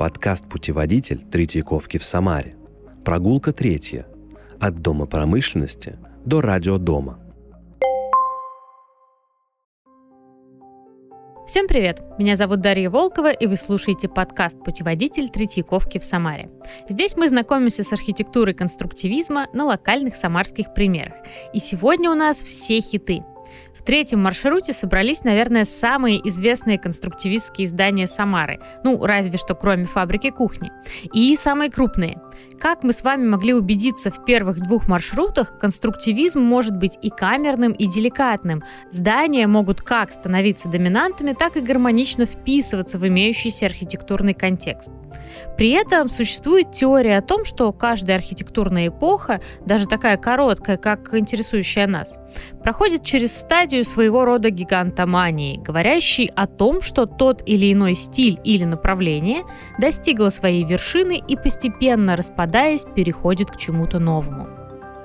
Подкаст «Путеводитель» Третьяковки в Самаре. Прогулка третья. От Дома промышленности до радиодома. Всем привет! Меня зовут Дарья Волкова, и вы слушаете подкаст «Путеводитель Третьяковки в Самаре». Здесь мы знакомимся с архитектурой конструктивизма на локальных самарских примерах. И сегодня у нас все хиты. В третьем маршруте собрались, наверное, самые известные конструктивистские здания Самары. Ну, разве что кроме фабрики кухни. И самые крупные. Как мы с вами могли убедиться в первых двух маршрутах, конструктивизм может быть и камерным, и деликатным. Здания могут как становиться доминантами, так и гармонично вписываться в имеющийся архитектурный контекст. При этом существует теория о том, что каждая архитектурная эпоха, даже такая короткая, как интересующая нас, проходит через стадию своего рода гигантомании, говорящей о том, что тот или иной стиль или направление достигло своей вершины и постепенно распадаясь переходит к чему-то новому.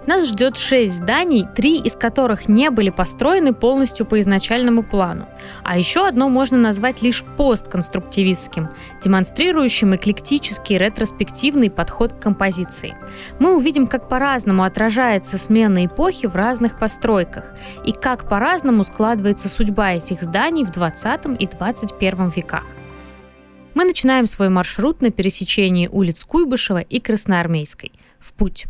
Нас ждет шесть зданий, три из которых не были построены полностью по изначальному плану. А еще одно можно назвать лишь постконструктивистским, демонстрирующим эклектический ретроспективный подход к композиции. Мы увидим, как по-разному отражается смена эпохи в разных постройках и как по-разному складывается судьба этих зданий в 20 и 21 веках. Мы начинаем свой маршрут на пересечении улиц Куйбышева и Красноармейской. В путь!